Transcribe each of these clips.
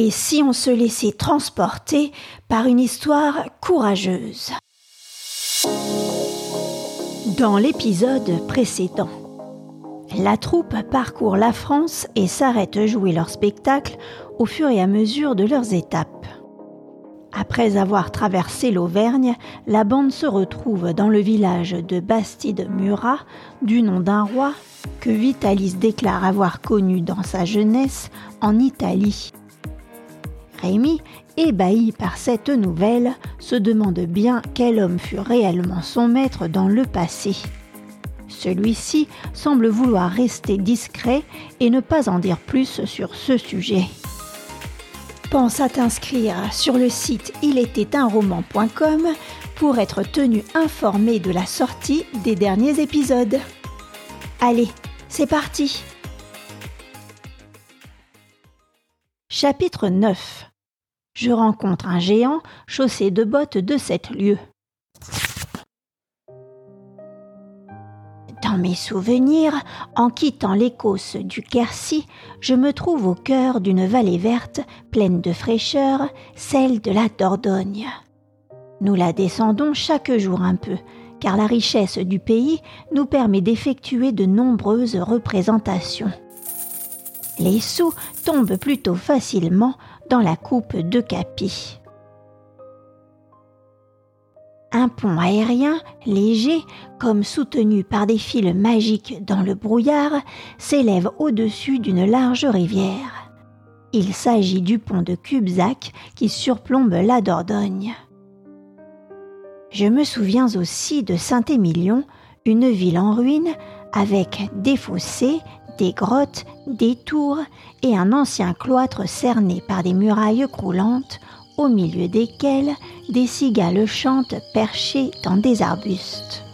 Et si on se laissait transporter par une histoire courageuse Dans l'épisode précédent, la troupe parcourt la France et s'arrête jouer leur spectacle au fur et à mesure de leurs étapes. Après avoir traversé l'Auvergne, la bande se retrouve dans le village de Bastide-Murat, du nom d'un roi que Vitalis déclare avoir connu dans sa jeunesse en Italie. Rémi, ébahi par cette nouvelle, se demande bien quel homme fut réellement son maître dans le passé. Celui-ci semble vouloir rester discret et ne pas en dire plus sur ce sujet. Pense à t'inscrire sur le site roman.com pour être tenu informé de la sortie des derniers épisodes. Allez, c'est parti Chapitre 9 Je rencontre un géant chaussé de bottes de sept lieues. Dans mes souvenirs, en quittant l'Écosse du Quercy, je me trouve au cœur d'une vallée verte pleine de fraîcheur, celle de la Dordogne. Nous la descendons chaque jour un peu, car la richesse du pays nous permet d'effectuer de nombreuses représentations. Les sous tombent plutôt facilement dans la coupe de Capi. Un pont aérien, léger, comme soutenu par des fils magiques dans le brouillard, s'élève au-dessus d'une large rivière. Il s'agit du pont de Cubzac qui surplombe la Dordogne. Je me souviens aussi de Saint-Émilion, une ville en ruine avec des fossés, des grottes, des tours et un ancien cloître cerné par des murailles croulantes au milieu desquels des cigales chantent perchées dans des arbustes.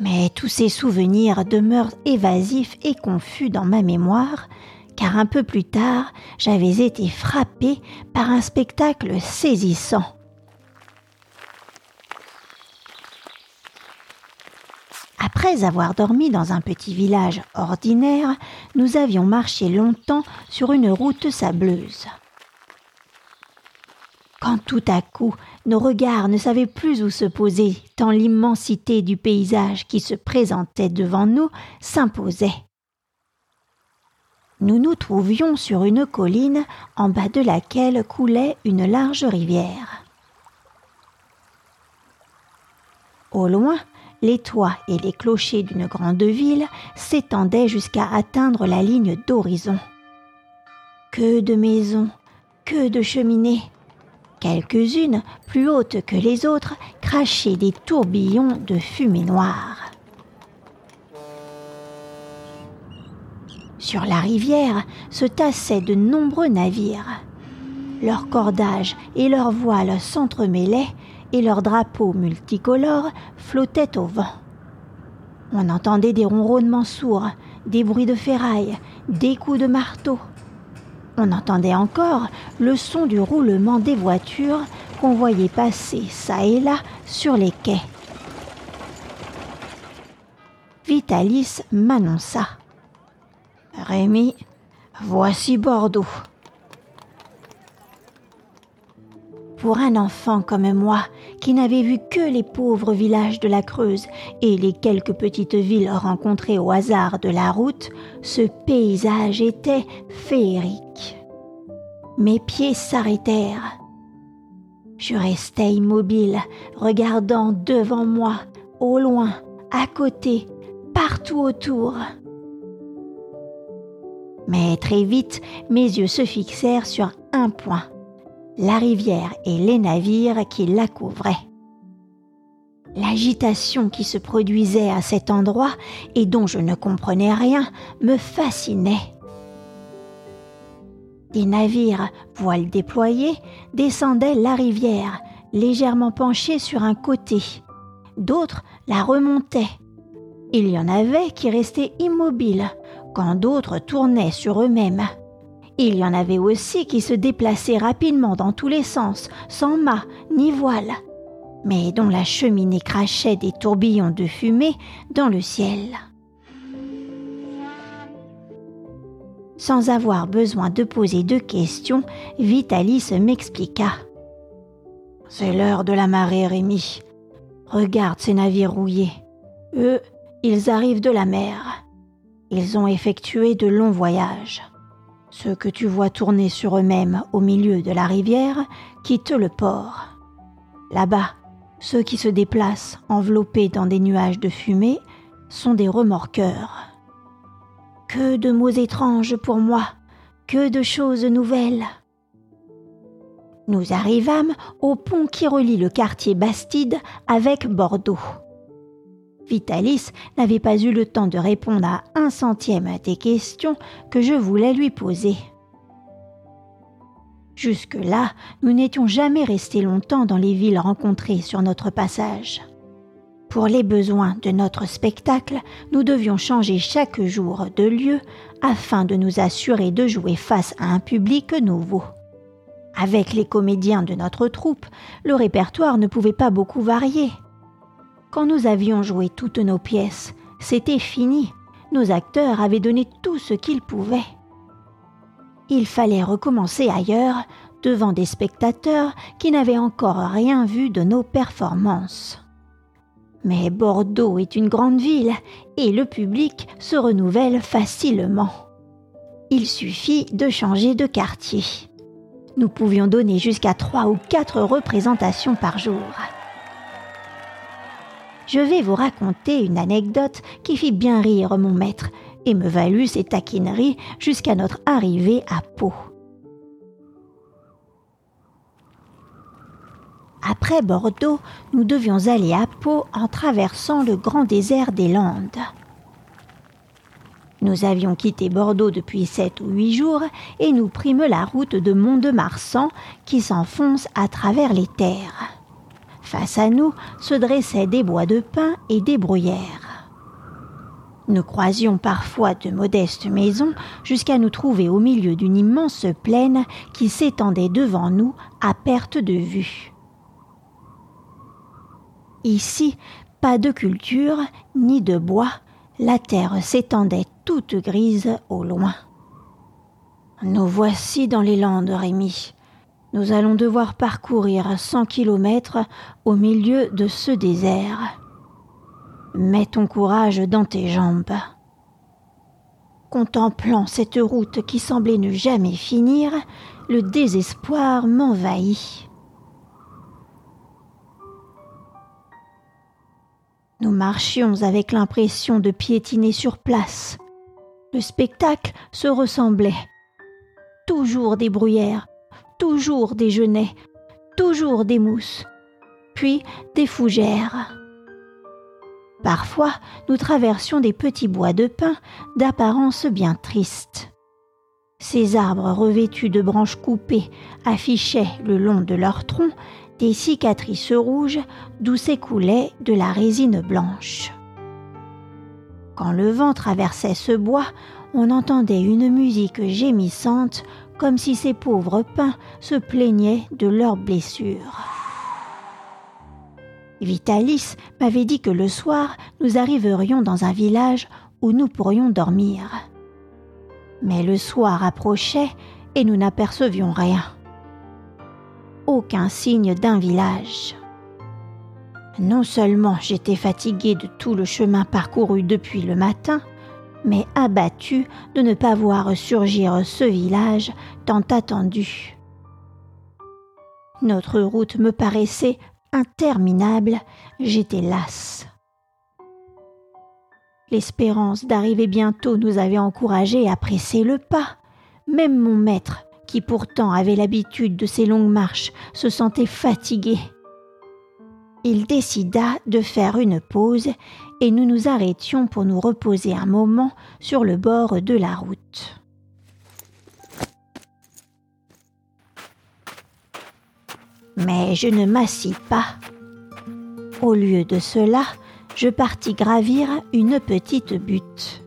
Mais tous ces souvenirs demeurent évasifs et confus dans ma mémoire, car un peu plus tard, j'avais été frappé par un spectacle saisissant. Après avoir dormi dans un petit village ordinaire, nous avions marché longtemps sur une route sableuse. Quand tout à coup nos regards ne savaient plus où se poser, tant l'immensité du paysage qui se présentait devant nous s'imposait. Nous nous trouvions sur une colline en bas de laquelle coulait une large rivière. Au loin, les toits et les clochers d'une grande ville s'étendaient jusqu'à atteindre la ligne d'horizon. Que de maisons, que de cheminées. Quelques-unes, plus hautes que les autres, crachaient des tourbillons de fumée noire. Sur la rivière se tassaient de nombreux navires. Leurs cordages et leurs voiles s'entremêlaient et leurs drapeaux multicolores flottaient au vent. On entendait des ronronnements sourds, des bruits de ferraille, des coups de marteau. On entendait encore le son du roulement des voitures qu'on voyait passer çà et là sur les quais. Vitalis m'annonça. Rémi, voici Bordeaux. Pour un enfant comme moi, qui n'avait vu que les pauvres villages de la Creuse et les quelques petites villes rencontrées au hasard de la route, ce paysage était féerique. Mes pieds s'arrêtèrent. Je restais immobile, regardant devant moi, au loin, à côté, partout autour. Mais très vite, mes yeux se fixèrent sur un point la rivière et les navires qui la couvraient. L'agitation qui se produisait à cet endroit et dont je ne comprenais rien me fascinait. Des navires, voiles déployés, descendaient la rivière, légèrement penchés sur un côté. D'autres la remontaient. Il y en avait qui restaient immobiles, quand d'autres tournaient sur eux-mêmes. Il y en avait aussi qui se déplaçaient rapidement dans tous les sens, sans mât ni voile, mais dont la cheminée crachait des tourbillons de fumée dans le ciel. Sans avoir besoin de poser de questions, Vitalis m'expliqua. C'est l'heure de la marée, Rémi. Regarde ces navires rouillés. Eux, ils arrivent de la mer. Ils ont effectué de longs voyages. Ceux que tu vois tourner sur eux-mêmes au milieu de la rivière quittent le port. Là-bas, ceux qui se déplacent enveloppés dans des nuages de fumée sont des remorqueurs. Que de mots étranges pour moi, que de choses nouvelles. Nous arrivâmes au pont qui relie le quartier Bastide avec Bordeaux. Vitalis n'avait pas eu le temps de répondre à un centième des questions que je voulais lui poser. Jusque-là, nous n'étions jamais restés longtemps dans les villes rencontrées sur notre passage. Pour les besoins de notre spectacle, nous devions changer chaque jour de lieu afin de nous assurer de jouer face à un public nouveau. Avec les comédiens de notre troupe, le répertoire ne pouvait pas beaucoup varier. Quand nous avions joué toutes nos pièces, c'était fini. Nos acteurs avaient donné tout ce qu'ils pouvaient. Il fallait recommencer ailleurs, devant des spectateurs qui n'avaient encore rien vu de nos performances. Mais Bordeaux est une grande ville et le public se renouvelle facilement. Il suffit de changer de quartier. Nous pouvions donner jusqu'à trois ou quatre représentations par jour je vais vous raconter une anecdote qui fit bien rire mon maître et me valut ses taquineries jusqu'à notre arrivée à Pau. Après Bordeaux, nous devions aller à Pau en traversant le grand désert des Landes. Nous avions quitté Bordeaux depuis sept ou huit jours et nous prîmes la route de Mont-de-Marsan qui s'enfonce à travers les terres. Face à nous se dressaient des bois de pin et des bruyères. Nous croisions parfois de modestes maisons jusqu'à nous trouver au milieu d'une immense plaine qui s'étendait devant nous à perte de vue. Ici, pas de culture ni de bois, la terre s'étendait toute grise au loin. Nous voici dans les landes, Rémi. Nous allons devoir parcourir cent kilomètres au milieu de ce désert. Mets ton courage dans tes jambes. Contemplant cette route qui semblait ne jamais finir, le désespoir m'envahit. Nous marchions avec l'impression de piétiner sur place. Le spectacle se ressemblait. Toujours des bruyères, toujours des genêts, toujours des mousses, puis des fougères. Parfois, nous traversions des petits bois de pin d'apparence bien triste. Ces arbres revêtus de branches coupées affichaient le long de leurs troncs des cicatrices rouges d'où s'écoulait de la résine blanche. Quand le vent traversait ce bois, on entendait une musique gémissante comme si ces pauvres pins se plaignaient de leurs blessures. Vitalis m'avait dit que le soir, nous arriverions dans un village où nous pourrions dormir. Mais le soir approchait et nous n'apercevions rien. Aucun signe d'un village. Non seulement j'étais fatigué de tout le chemin parcouru depuis le matin, mais abattu de ne pas voir surgir ce village tant attendu. Notre route me paraissait interminable, j'étais lasse. L'espérance d'arriver bientôt nous avait encouragés à presser le pas. Même mon maître, qui pourtant avait l'habitude de ces longues marches, se sentait fatigué. Il décida de faire une pause et nous nous arrêtions pour nous reposer un moment sur le bord de la route. Mais je ne m'assis pas. Au lieu de cela, je partis gravir une petite butte.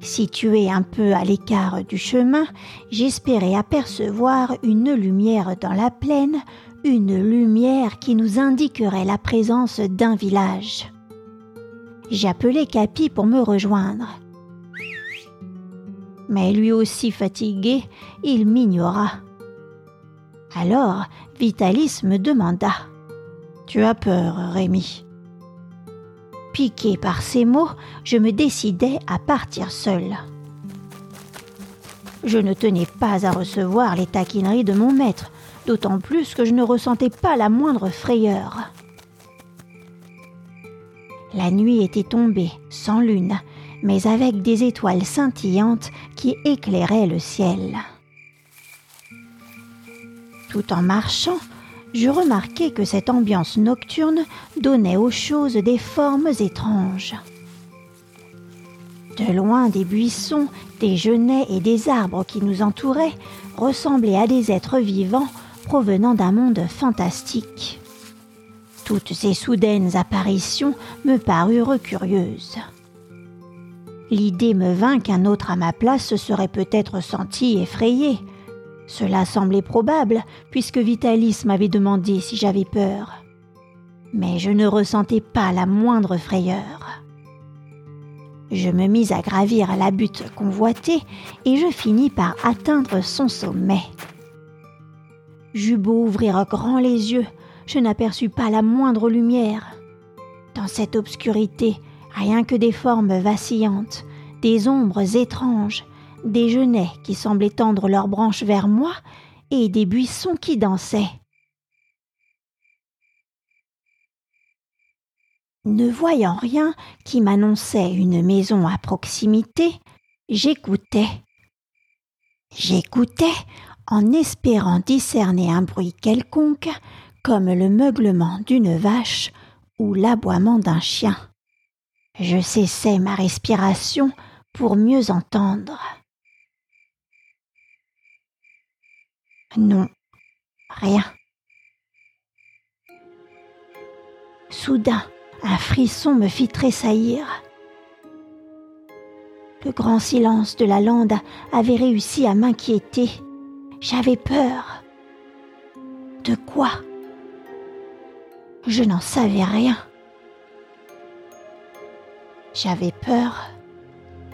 Située un peu à l'écart du chemin, j'espérais apercevoir une lumière dans la plaine une lumière qui nous indiquerait la présence d'un village. J'appelai Capi pour me rejoindre. Mais lui aussi fatigué, il m'ignora. Alors Vitalis me demanda Tu as peur, Rémi? Piqué par ces mots, je me décidai à partir seule. Je ne tenais pas à recevoir les taquineries de mon maître, d'autant plus que je ne ressentais pas la moindre frayeur. La nuit était tombée, sans lune, mais avec des étoiles scintillantes qui éclairaient le ciel. Tout en marchant, je remarquai que cette ambiance nocturne donnait aux choses des formes étranges. De loin, des buissons, des genêts et des arbres qui nous entouraient ressemblaient à des êtres vivants provenant d'un monde fantastique. Toutes ces soudaines apparitions me parurent curieuses. L'idée me vint qu'un autre à ma place se serait peut-être senti effrayé. Cela semblait probable, puisque Vitalis m'avait demandé si j'avais peur. Mais je ne ressentais pas la moindre frayeur. Je me mis à gravir la butte convoitée et je finis par atteindre son sommet. J'eus beau ouvrir grand les yeux, je n'aperçus pas la moindre lumière. Dans cette obscurité, rien que des formes vacillantes, des ombres étranges, des genêts qui semblaient tendre leurs branches vers moi et des buissons qui dansaient. Ne voyant rien qui m'annonçait une maison à proximité, j'écoutais. J'écoutais en espérant discerner un bruit quelconque, comme le meuglement d'une vache ou l'aboiement d'un chien. Je cessais ma respiration pour mieux entendre. Non, rien. Soudain, un frisson me fit tressaillir. Le grand silence de la lande avait réussi à m'inquiéter. J'avais peur. De quoi? Je n'en savais rien. J'avais peur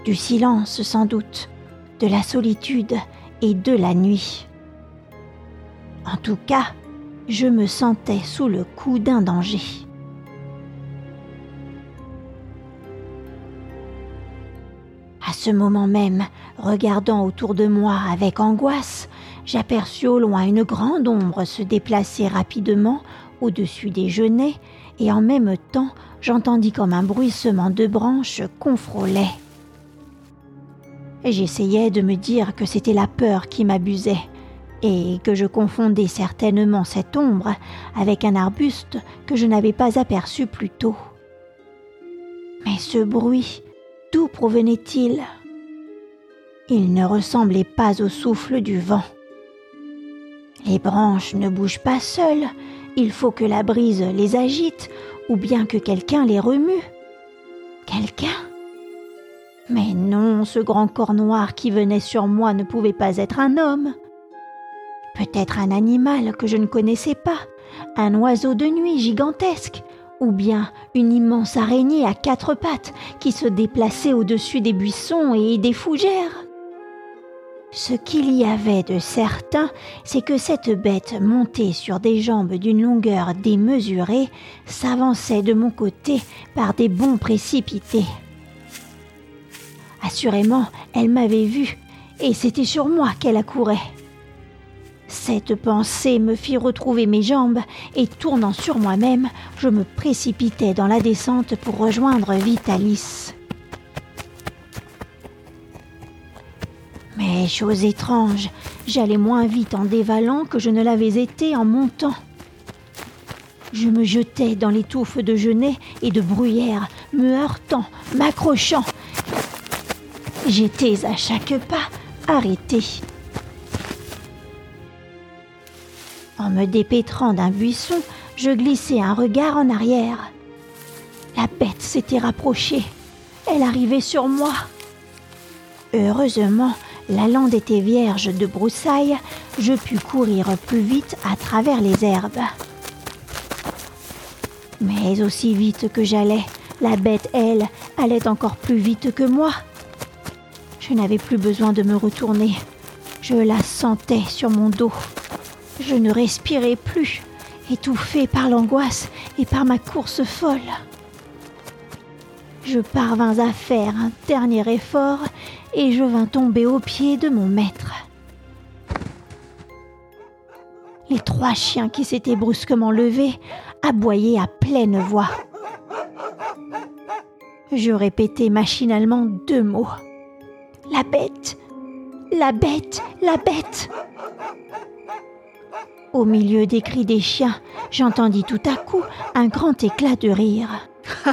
du silence sans doute, de la solitude et de la nuit. En tout cas, je me sentais sous le coup d'un danger. À ce moment même, regardant autour de moi avec angoisse, j'aperçus au loin une grande ombre se déplacer rapidement au-dessus des genêts, et en même temps j'entendis comme un bruissement de branches qu'on frôlait. J'essayais de me dire que c'était la peur qui m'abusait, et que je confondais certainement cette ombre avec un arbuste que je n'avais pas aperçu plus tôt. Mais ce bruit, d'où provenait-il? Il ne ressemblait pas au souffle du vent. Les branches ne bougent pas seules, il faut que la brise les agite ou bien que quelqu'un les remue. Quelqu'un? Mais non, ce grand corps noir qui venait sur moi ne pouvait pas être un homme. Peut-être un animal que je ne connaissais pas, un oiseau de nuit gigantesque, ou bien une immense araignée à quatre pattes qui se déplaçait au-dessus des buissons et des fougères. Ce qu'il y avait de certain, c'est que cette bête montée sur des jambes d'une longueur démesurée s'avançait de mon côté par des bonds précipités. Assurément, elle m'avait vu, et c'était sur moi qu'elle accourait. Cette pensée me fit retrouver mes jambes, et tournant sur moi-même, je me précipitai dans la descente pour rejoindre Vitalis. Mais chose étrange, j'allais moins vite en dévalant que je ne l'avais été en montant. Je me jetais dans les touffes de genêts et de bruyères, me heurtant, m'accrochant. J'étais à chaque pas arrêté. En me dépêtrant d'un buisson, je glissai un regard en arrière. La bête s'était rapprochée. Elle arrivait sur moi. Heureusement, la lande était vierge de broussailles, je pus courir plus vite à travers les herbes. Mais aussi vite que j'allais, la bête, elle, allait encore plus vite que moi. Je n'avais plus besoin de me retourner. Je la sentais sur mon dos. Je ne respirais plus, étouffée par l'angoisse et par ma course folle. Je parvins à faire un dernier effort et je vins tomber aux pieds de mon maître. Les trois chiens qui s'étaient brusquement levés aboyaient à pleine voix. Je répétais machinalement deux mots. La bête, la bête, la bête. Au milieu des cris des chiens, j'entendis tout à coup un grand éclat de rire.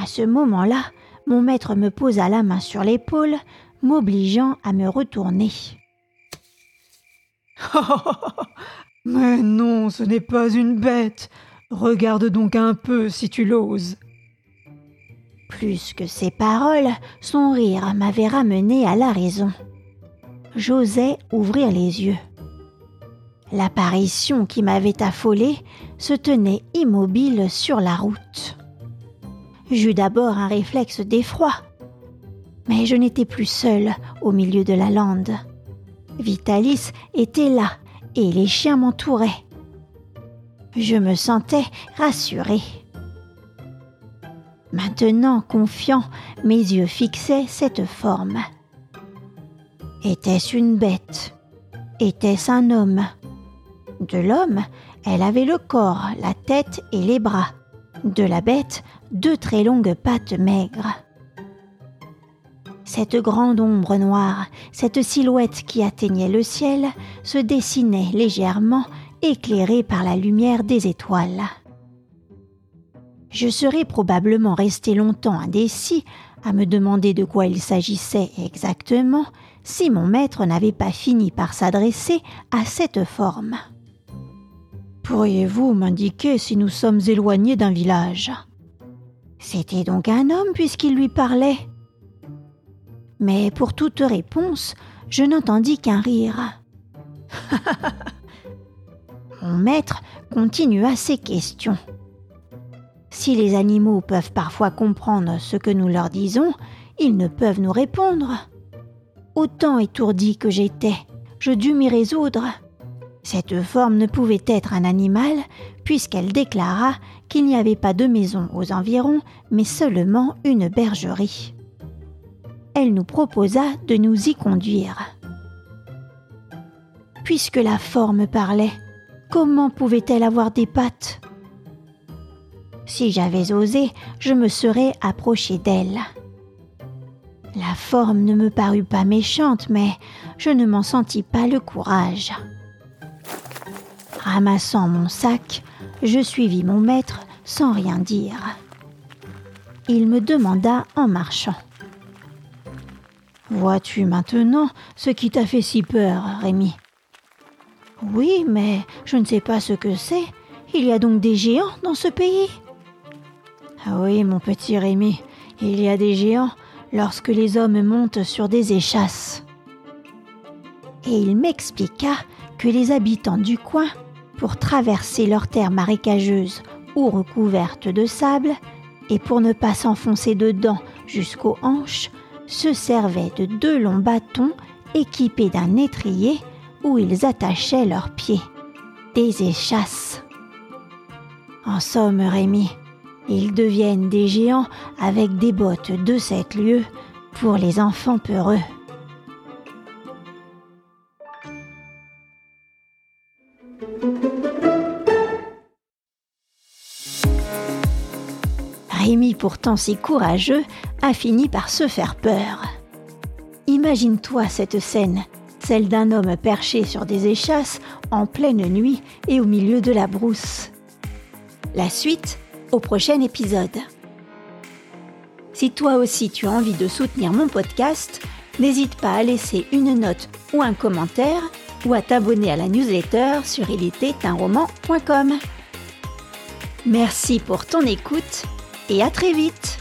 à ce moment-là, mon maître me posa la main sur l'épaule, m'obligeant à me retourner. Mais non, ce n'est pas une bête. Regarde donc un peu si tu l'oses. Plus que ces paroles, son rire m'avait ramené à la raison. J'osais ouvrir les yeux. L'apparition qui m'avait affolé se tenait immobile sur la route. J'eus d'abord un réflexe d'effroi, mais je n'étais plus seule au milieu de la lande. Vitalis était là et les chiens m'entouraient. Je me sentais rassurée. Maintenant, confiant, mes yeux fixaient cette forme. Était-ce une bête? Était-ce un homme? De l'homme, elle avait le corps, la tête et les bras. De la bête, deux très longues pattes maigres. Cette grande ombre noire, cette silhouette qui atteignait le ciel, se dessinait légèrement, éclairée par la lumière des étoiles. Je serais probablement resté longtemps indécis à me demander de quoi il s'agissait exactement si mon maître n'avait pas fini par s'adresser à cette forme. Pourriez-vous m'indiquer si nous sommes éloignés d'un village? C'était donc un homme puisqu'il lui parlait. Mais pour toute réponse, je n'entendis qu'un rire. mon maître continua ses questions. Si les animaux peuvent parfois comprendre ce que nous leur disons, ils ne peuvent nous répondre. Autant étourdi que j'étais, je dus m'y résoudre. Cette forme ne pouvait être un animal, puisqu'elle déclara qu'il n'y avait pas de maison aux environs, mais seulement une bergerie. Elle nous proposa de nous y conduire. Puisque la forme parlait, comment pouvait-elle avoir des pattes? Si j'avais osé, je me serais approché d'elle. La forme ne me parut pas méchante, mais je ne m'en sentis pas le courage. Ramassant mon sac, je suivis mon maître sans rien dire. Il me demanda en marchant. Vois-tu maintenant ce qui t'a fait si peur, Rémi? Oui, mais je ne sais pas ce que c'est. Il y a donc des géants dans ce pays? Ah oui, mon petit Rémi, il y a des géants lorsque les hommes montent sur des échasses. Et il m'expliqua que les habitants du coin, pour traverser leurs terres marécageuses ou recouvertes de sable, et pour ne pas s'enfoncer dedans jusqu'aux hanches, se servaient de deux longs bâtons équipés d'un étrier où ils attachaient leurs pieds. Des échasses. En somme, Rémi, ils deviennent des géants avec des bottes de sept lieues pour les enfants peureux. Pourtant si courageux, a fini par se faire peur. Imagine-toi cette scène, celle d'un homme perché sur des échasses en pleine nuit et au milieu de la brousse. La suite, au prochain épisode. Si toi aussi tu as envie de soutenir mon podcast, n'hésite pas à laisser une note ou un commentaire ou à t'abonner à la newsletter sur ilétait-un-roman.com. Merci pour ton écoute et à très vite.